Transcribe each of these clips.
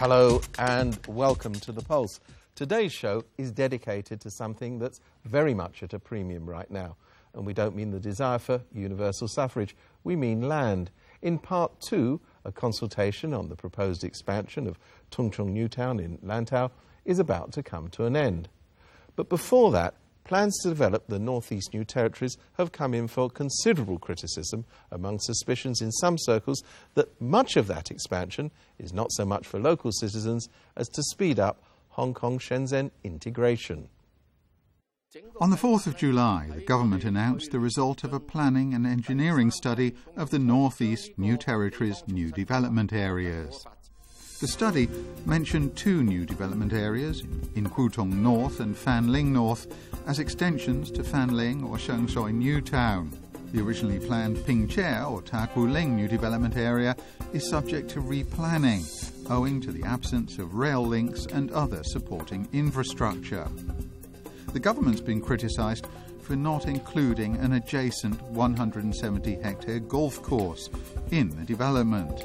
Hello and welcome to The Pulse. Today's show is dedicated to something that's very much at a premium right now. And we don't mean the desire for universal suffrage, we mean land. In part two, a consultation on the proposed expansion of Tung Chung New Town in Lantau is about to come to an end. But before that, plans to develop the Northeast New Territories have come in for considerable criticism among suspicions in some circles that much of that expansion is not so much for local citizens as to speed up Hong Kong Shenzhen integration. On the 4th of July, the government announced the result of a planning and engineering study of the Northeast New Territories new development areas. The study mentioned two new development areas in Kwu Tung North and Fanling North as extensions to Fanling or Sheung Shui New Town. The originally planned Ping Che or Ta Kwu Ling new development area is subject to replanning owing to the absence of rail links and other supporting infrastructure. The government's been criticised for not including an adjacent 170 hectare golf course in the development.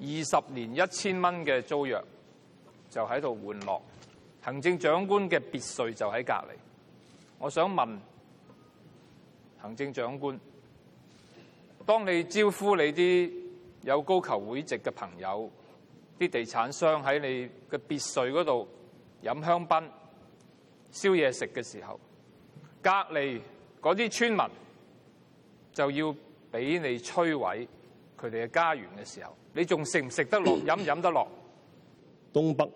二十年一千蚊嘅租約，就喺度玩樂。行政長官嘅別墅就喺隔離。我想問行政長官，當你招呼你啲有高球會籍嘅朋友，啲地產商喺你嘅別墅嗰度飲香檳、燒嘢食嘅時候，隔離嗰啲村民就要俾你摧毀 佢哋嘅家園嘅時候，你仲食唔食得落、飲唔飲得落？東北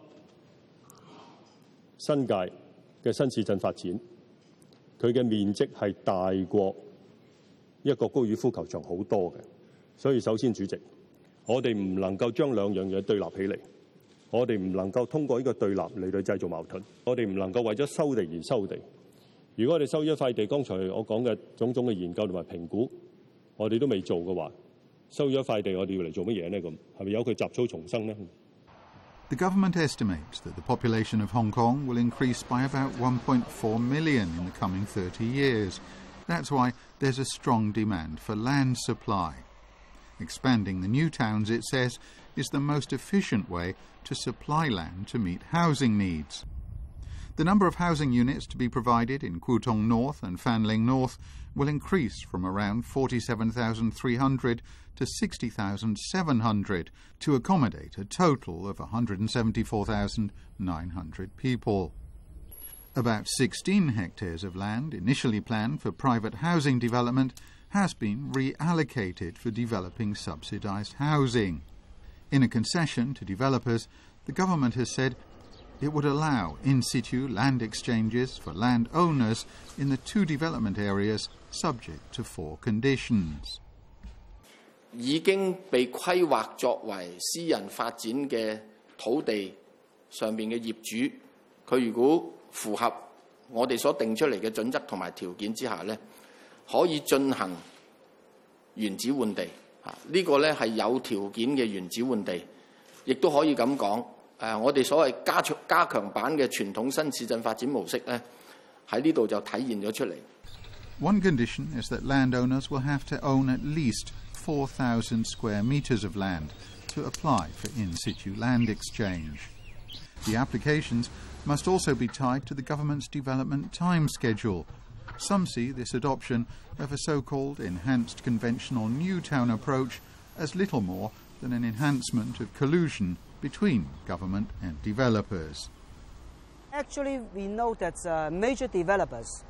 新界嘅新市鎮發展，佢嘅面積係大過一個高爾夫球場好多嘅，所以首先主席，我哋唔能夠將兩樣嘢對立起嚟，我哋唔能夠通過呢個對立嚟到製造矛盾，我哋唔能夠為咗收地而收地。如果我哋收咗塊地，剛才我講嘅種種嘅研究同埋評估，我哋都未做嘅話， 收咗块地，我哋要嚟做乜嘢呢？咁系咪由佢杂草丛生呢？ The government estimates that the population of Hong Kong will increase by about 1.4 million in the coming 30 years. That's why there's a strong demand for land supply. Expanding the new towns, it says, is the most efficient way to supply land to meet housing needs. The number of housing units to be provided in Kwu Tung North and Fanling North will increase from around 47,300 to 60,700 to accommodate a total of 174,900 people. About 16 hectares of land initially planned for private housing development has been reallocated for developing subsidised housing. In a concession to developers, the government has said it would allow in situ land exchanges for land owners in the two development areas subject to four conditions. 已经被规划作为私人发展嘅土地上面嘅业主，佢如果符合我哋所定出嚟嘅准则同埋条件之下呢，可以进行原址换地。啊，呢个呢系有条件嘅原址换地，亦都可以咁讲。 诶，我哋所谓加强加强版嘅传统新市镇发展模式咧，喺呢度就体现咗出嚟。 One condition is that landowners will have to own at least 4,000 square metres of land to apply for in situ land exchange. The applications must also be tied to the government's development time schedule. Some see this adoption of a so called enhanced conventional new town approach as little more than an enhancement of collusion between government and developers. Actually, we know that uh, major developers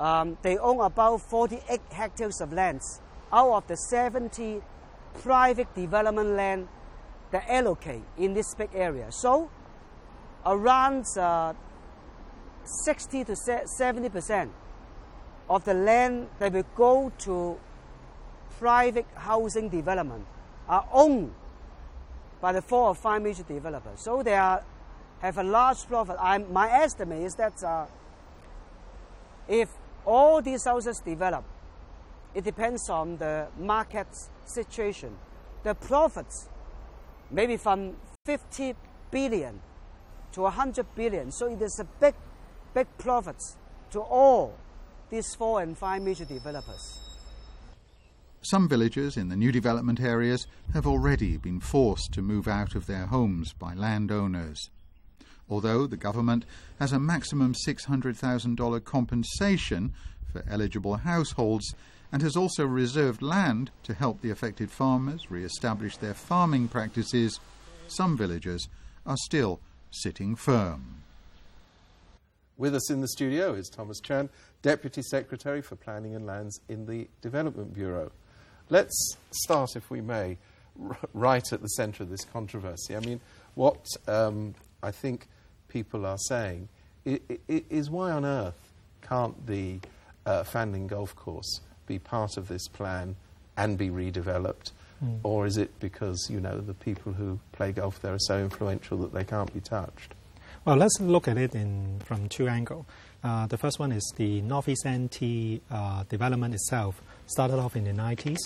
um, they own about 48 hectares of lands out of the 70 private development land that allocate in this big area. So, around uh, 60 to 70 percent of the land that will go to private housing development are owned by the four or five major developers. So they are have a large profit. I'm, my estimate is that uh, if all these houses develop, it depends on the market situation. The profits maybe from 50 billion to 100 billion. So it is a big, big profits to all these four and five major developers. Some villagers in the new development areas have already been forced to move out of their homes by landowners. Although the government has a maximum $600,000 compensation for eligible households and has also reserved land to help the affected farmers re establish their farming practices, some villagers are still sitting firm. With us in the studio is Thomas Chan, Deputy Secretary for Planning and Lands in the Development Bureau. Let's start, if we may, r- right at the centre of this controversy. I mean, what um, I think people are saying i- i- is why on earth can't the uh, Fanling Golf Course be part of this plan and be redeveloped? Or is it because, you know, the people who play golf there are so influential that they can't be touched? Well, let's look at it in, from two angles. Uh, the first one is the Northeast NT uh, development itself started off in the 90s.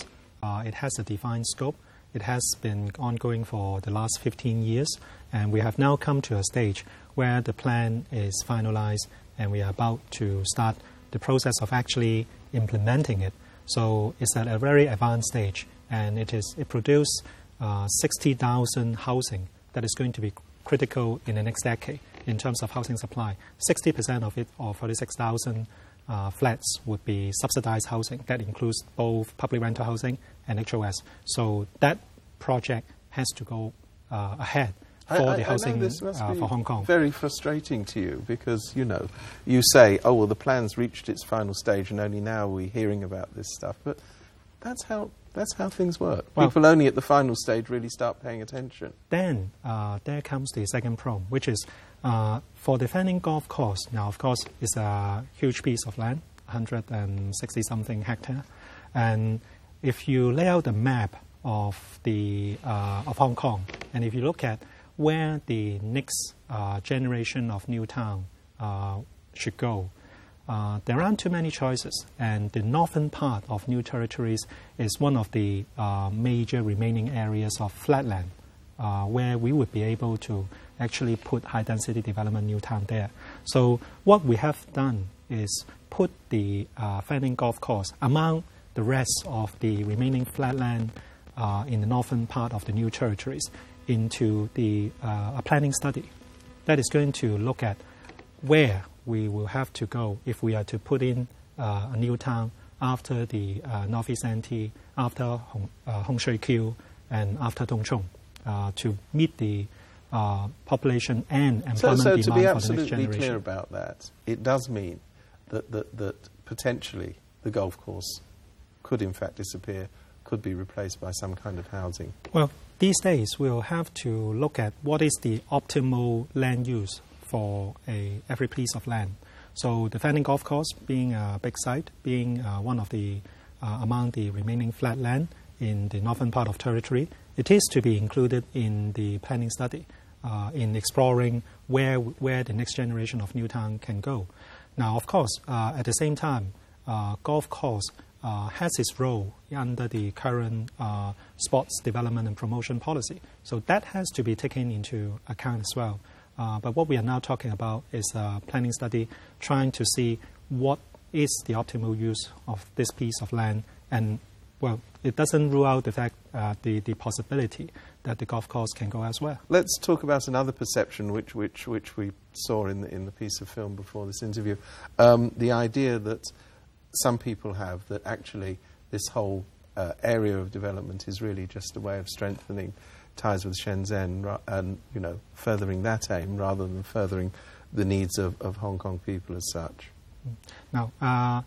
Uh, it has a defined scope. It has been ongoing for the last 15 years, and we have now come to a stage where the plan is finalized and we are about to start the process of actually implementing it. So it's at a very advanced stage, and it is it produces uh, 60,000 housing that is going to be critical in the next decade in terms of housing supply. 60% of it, or 46,000 uh, flats, would be subsidized housing. That includes both public rental housing and HOS. So that project has to go uh, ahead for I- I the housing uh, for Hong Kong. Very frustrating to you because you know you say, "Oh well, the plan's reached its final stage, and only now are we hearing about this stuff." But that's how that's how things work. Well- People only at the final stage really start paying attention. Then uh, there comes the second problem, which is uh, for defending Golf Course. Now, of course, it's a huge piece of land, 160 something hectare, and if you lay out the map of the uh, of Hong Kong, and if you look at where the next uh, generation of new town uh, should go, uh, there aren't too many choices, and the northern part of New Territories is one of the uh, major remaining areas of flatland uh, where we would be able to actually put high density development new town there. So, what we have done is put the uh, Fanling Golf Course among the rest of the remaining flatland uh, in the northern part of the New Territories into the uh, a planning study that is going to look at where we will have to go if we are to put in uh, a new town after the uh, Northeast NT, after Hong, uh, Hung Shui Kiu, and after Tung Chung uh, to meet the uh, population and So, employment so to demand be for the next absolutely clear about that, it does mean that, that that potentially the golf course could in fact disappear, could be replaced by some kind of housing. Well, these days we'll have to look at what is the optimal land use for a, every piece of land. So the Fanling Golf Course being a big site, being uh, one of the uh, among the remaining flat land in the northern part of territory, it is to be included in the planning study uh, in exploring where where the next generation of Newtown can go. Now, of course, uh, at the same time, uh, golf course uh, has its role under the current uh, sports development and promotion policy. So that has to be taken into account as well. Uh, but what we are now talking about is a planning study trying to see what is the optimal use of this piece of land. And, well, it doesn't rule out the fact, uh, the, the possibility that the golf course can go elsewhere. Let's talk about another perception which, which, which we saw in the, in the piece of film before this interview. Um, the idea that some people have that actually this whole uh, area of development is really just a way of strengthening ties with Shenzhen and you know furthering that aim rather than furthering the needs of, of Hong Kong people as such. Now, uh,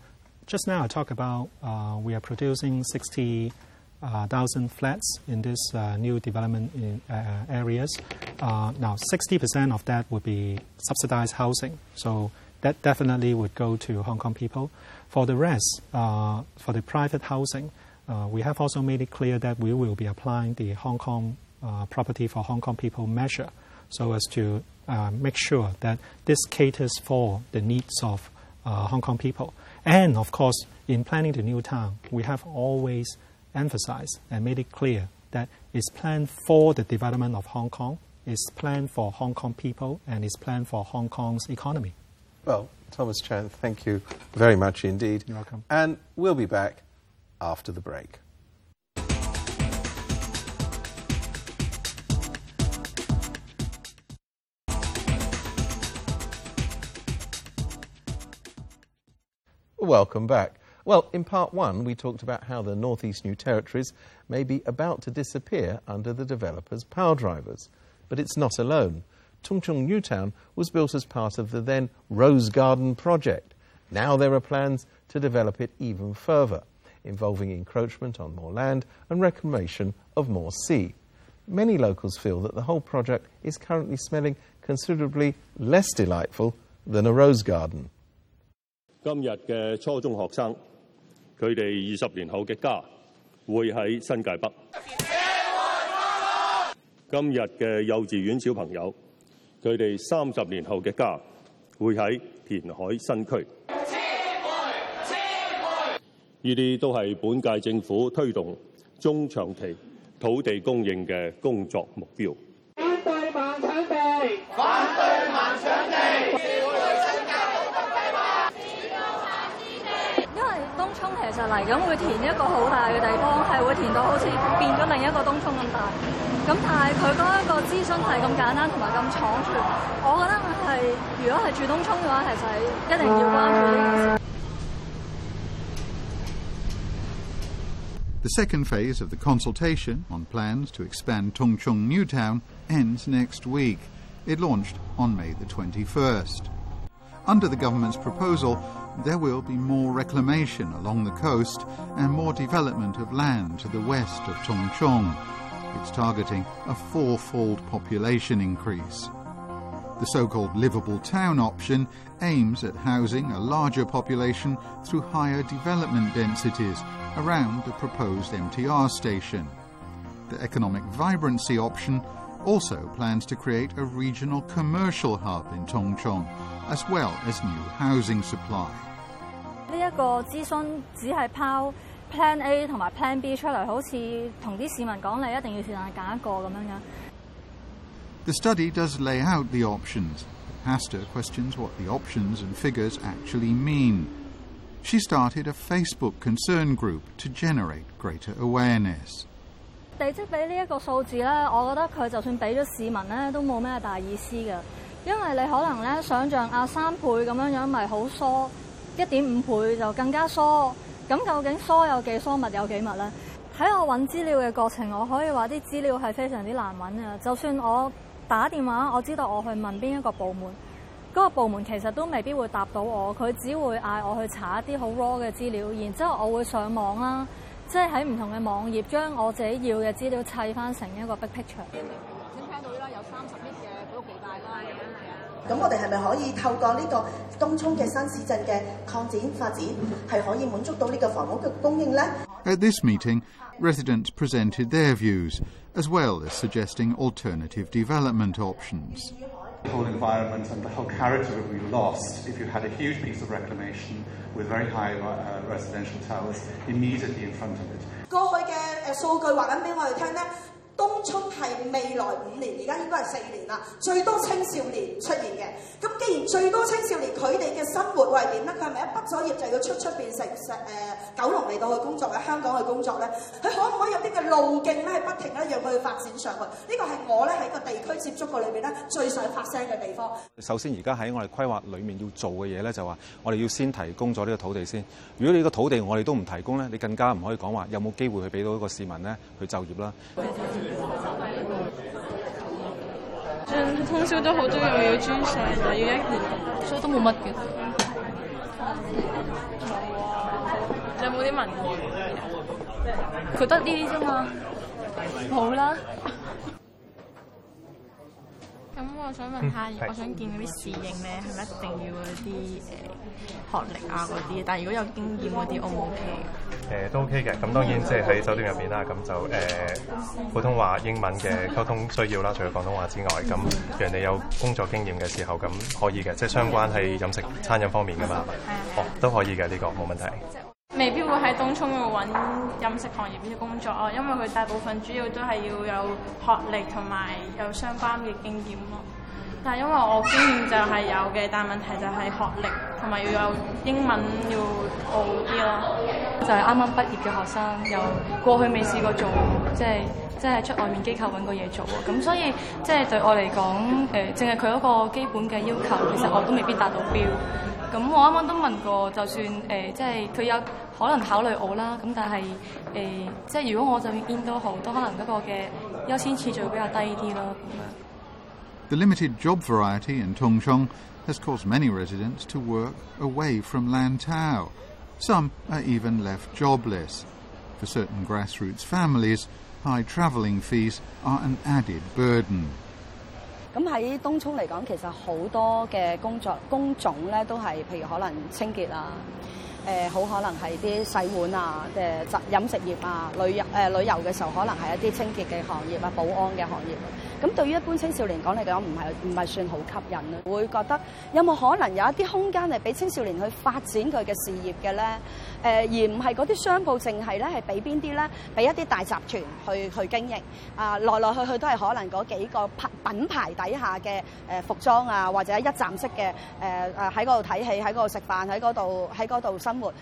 just now I talked about uh, we are producing 60,000 flats in this uh, new development in, uh, areas. Uh, now, 60% of that would be subsidized housing, so that definitely would go to Hong Kong people. For the rest, uh, for the private housing, uh, we have also made it clear that we will be applying the Hong Kong uh, property for Hong Kong people measure so as to uh, make sure that this caters for the needs of uh, Hong Kong people. And of course, in planning the new town, we have always emphasized and made it clear that it's planned for the development of Hong Kong, it's planned for Hong Kong people, and it's planned for Hong Kong's economy. Well, Thomas Chan, thank you very much indeed. You're welcome. And we'll be back after the break. Welcome back. Well, in part one, we talked about how the Northeast New Territories may be about to disappear under the developers' power drivers. But it's not alone. Tung Chung Newtown was built as part of the then Rose Garden project. Now there are plans to develop it even further, involving encroachment on more land and reclamation of more sea. Many locals feel that the whole project is currently smelling considerably less delightful than a rose garden. 今日嘅初中學生，佢哋二十年後嘅家會喺新界北。今日嘅幼稚園小朋友，佢哋三十年後嘅家會喺填海新區。呢啲都係本屆政府推動中長期土地供應嘅工作目標。 其实嚟紧会填一个好大嘅地方，系会填到好似变咗另一个东涌咁大。咁但系佢嗰一个咨询系咁简单同埋咁仓促，我觉得系如果系住东涌嘅话，其实系一定要关注呢件事。 The second phase of the consultation on plans to expand Tung Chung Newtown ends next week. It launched on May the 21st. Under the government's proposal, there will be more reclamation along the coast and more development of land to the west of Tung Chung. It's targeting a fourfold population increase. The so called livable town option aims at housing a larger population through higher development densities around the proposed MTR station. The economic vibrancy option also plans to create a regional commercial hub in Tung Chung, as well as new housing supply. 呢一個諮詢只係拋 Plan A 同埋 Plan B 出嚟，好似同啲市民講你一定要是但揀一個咁樣樣。 The study does lay out the options. Pastor questions what the options and figures actually mean. She started a Facebook concern group to generate greater awareness. 地積比呢一個數字咧，我覺得佢就算俾咗市民咧，都冇咩大意思嘅，因為你可能咧想像啊三倍咁樣樣咪好疏， 一點五倍就更加疏。咁究竟疏有幾疏，密有幾密咧？喺我揾資料嘅過程，我可以話啲資料係非常之難揾嘅。就算我打電話，我知道我去問邊一個部門，嗰、個部門其實都未必會答到我，佢只會嗌我去查一啲好 raw 嘅資料，然之後我會上網啦，即係喺唔同嘅網頁將我自己要嘅資料砌翻成一個 big picture。 咁我哋系咪可以透过呢个东涌嘅新市镇嘅扩展发展，系可以满足到呢个房屋嘅供应呢？ At this meeting, residents presented their views, as well as suggesting alternative development options. The whole environment and the whole character would be lost if you had a huge piece of reclamation with very high uh, residential towers immediately in front of it. 过去嘅诶数据话紧俾我哋听咧， 東涌係未來五年，而家應該係四年啦，最多青少年出現嘅。咁既然最多青少年，佢哋嘅生活會係點咧？佢係咪一畢咗業就要出出邊成誒、呃、九龍嚟到去工作，或者香港去工作咧？佢可唔可以有啲嘅路徑咧，係不停咧讓佢去發展上去？呢個係我咧喺個地區接觸過裏邊咧最想發聲嘅地方。首先，而家喺我哋規劃裡面要做嘅嘢咧，就話我哋要先提供咗呢個土地先。如果你個土地我哋都唔提供咧，你更加唔可以講話有冇機會去俾到一個市民咧去就業啦。 轉通宵都好中意，我要專上，就要一年，所以都冇乜嘅。有冇啲文具？佢得呢啲啫嘛，冇啦。 咁我想問下，我想見嗰啲侍應咧，係咪一定要嗰啲誒學歷啊嗰啲？但係如果有經驗嗰啲，O 唔 O K 誒都 OK 嘅，咁當然即係喺酒店入邊啦，咁就誒、呃、普通話、英文嘅溝通需要啦，除咗廣東話之外，咁人哋有工作經驗嘅時候，咁可以嘅，即係相關係飲食餐飲方面噶嘛，哦都可以嘅，呢、個冇問題。 未必會喺東涌嗰度揾飲食行業呢啲工作咯，因為佢大部分主要都係要有學歷同埋有相關嘅經驗咯。但係因為我經驗就係有嘅，但係問題就係學歷同埋要有英文要好啲咯。就係啱啱畢業嘅學生，又過去未試過做，即係即係出外面機構揾過嘢做喎。咁所以即係對我嚟講，誒淨係佢嗰個基本嘅要求，其實我都未必達到標。 咁我啱啱都问过，就算诶、呃、即系佢有可能考虑我啦，咁但系诶、呃、即系如果我就要见都好，都可能嗰个嘅优先次序会比较低啲咯。 The limited job variety in Tongchong has caused many residents to work away from Lantau. Some are even left jobless. For certain grassroots families, high travelling fees are an added burden. 咁喺東涌嚟講，其實好多嘅工作工種咧，都係譬如可能清潔啊， 誒、好可能係啲洗碗啊，誒、飲食業啊，旅遊誒、旅遊嘅時候，可能係一啲清潔嘅行業啊，保安嘅行業。咁對於一般青少年講嚟講，唔係唔係算好吸引啊，會覺得有冇可能有一啲空間係俾青少年去發展佢嘅事業嘅咧？誒、而唔係嗰啲商鋪淨係咧係俾邊啲咧？俾一啲大集團去去經營啊，來來去去都係可能嗰幾個品品牌底下嘅誒服裝啊，或者一站式嘅誒誒喺嗰度睇戲，喺嗰度食飯，喺嗰度喺嗰度 生活。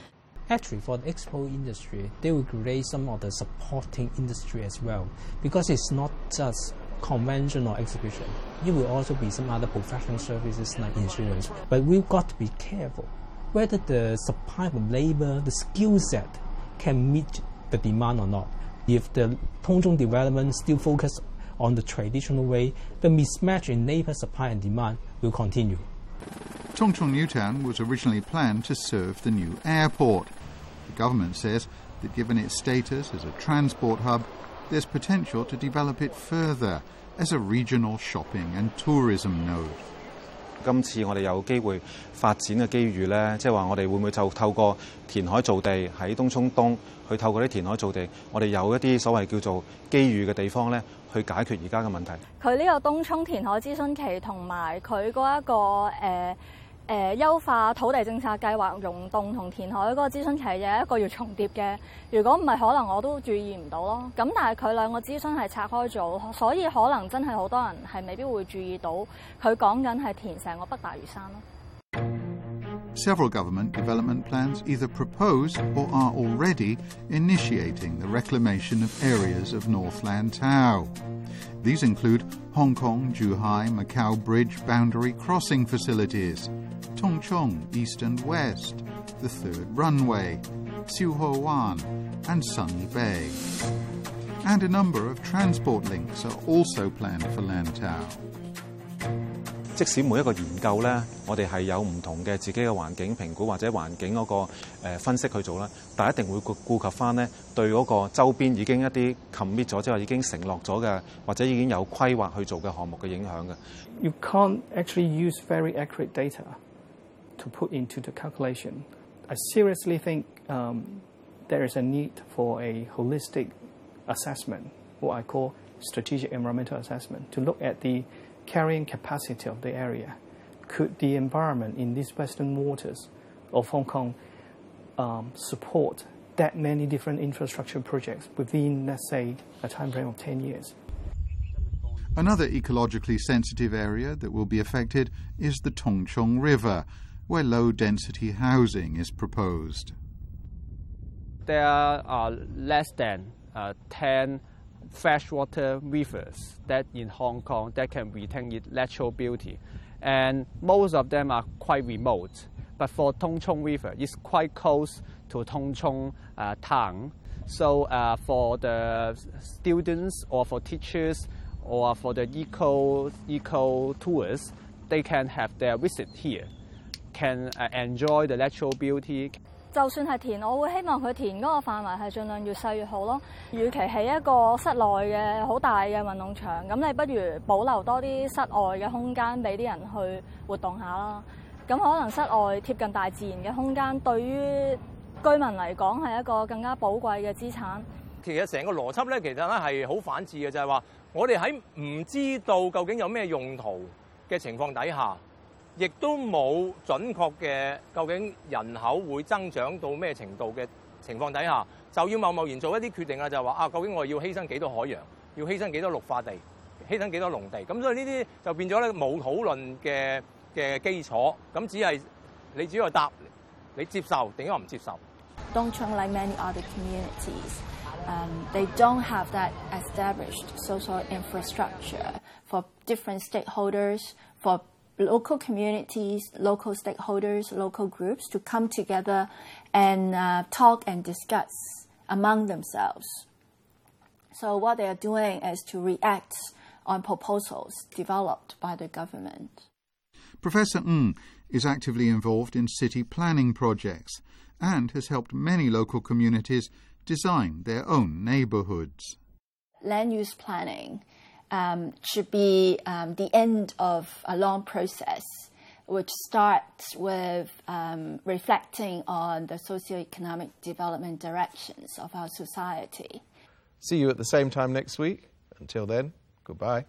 Actually, for the expo industry, they will create some of the supporting industry as well, because it's not just conventional exhibition. It will also be some other professional services like insurance. But we've got to be careful whether the supply of labor, the skill set, can meet the demand or not. If the Tung Chung development still focus on the traditional way, the mismatch in labor supply and demand will continue. Tongchong Newtown was originally planned to serve the new airport. The government says that given its status as a transport hub, there's potential to develop it further as a regional shopping and tourism node. 今次我哋有机会发展嘅机遇咧，即系话我哋会唔会就透过填海造地喺东涌东，去透过啲填海造地，我哋有一啲所谓叫做机遇嘅地方咧，去解决而家嘅问题。佢呢个东涌填海咨询期同埋佢嗰一个诶 誒優化土地政策計劃溶洞同填海嗰個諮詢期有一個要重疊嘅。如果唔係，可能我都注意唔到咯。咁但係佢兩個諮詢係拆開咗，所以可能真係好多人係未必會注意到佢講緊係填成個北大嶼山咯。 Several government development plans either propose or are already initiating the reclamation of areas of North Lantau. These include Hong Kong, Zhuhai, Macau Bridge boundary crossing facilities, Tung Chung East and West, the third runway, Siu Ho Wan, and Sunny Bay. And a number of transport links are also planned for Lantau. 即使每一個研究咧，我哋係有唔同嘅自己嘅環境評估或者環境嗰個誒分析去做啦，但係一定會顧顧及翻咧對嗰個周邊已經一啲 commit 咗，即係話已經承諾咗嘅，或者已經有規劃去做嘅項目嘅影響嘅。 you can't actually use very accurate data to put into the calculation. I seriously think um, there is a need for a holistic assessment, what I call strategic environmental assessment, to look at the carrying capacity of the area. Could the environment in these western waters of Hong Kong um, support that many different infrastructure projects within, let's say, a time frame of 10 years? Another ecologically sensitive area that will be affected is the Tung Chung River, where low density housing is proposed. There are less than uh, 10 freshwater rivers that in Hong Kong that can retain its natural beauty. And most of them are quite remote. But for Tung Chung River, it's quite close to Tung Chung uh, town. So uh, for the students or for teachers or for the eco, eco tours, they can have their visit here, can uh, enjoy the natural beauty. 就算係填，我會希望佢填嗰個範圍係盡量越細越好咯。與其起一個室內嘅好大嘅運動場，咁你不如保留多啲室外嘅空間俾啲人去活動下啦。咁可能室外貼近大自然嘅空間，對於居民嚟講係一個更加寶貴嘅資產。其實成個邏輯咧，其實咧係好反智嘅，就係話我哋喺唔知道究竟有咩用途嘅情況底下。 亦都冇準確嘅究竟人口會增長到咩程度嘅情況底下，就要貿貿然做一啲決定啊！就係話啊，究竟我要犧牲幾多海洋，要犧牲幾多綠化地，犧牲幾多農地？咁所以呢啲就變咗咧冇討論嘅嘅基礎，咁只係你只要答你接受定係唔接受。Dongcheng like many other communities, um, they don't have that established social infrastructure for different stakeholders for local communities, local stakeholders, local groups to come together and uh, talk and discuss among themselves. So what they are doing is to react on proposals developed by the government. Professor Ng is actively involved in city planning projects and has helped many local communities design their own neighborhoods. Land use planning um, should be um, the end of a long process, which starts with um, reflecting on the socioeconomic development directions of our society. See you at the same time next week. Until then, goodbye.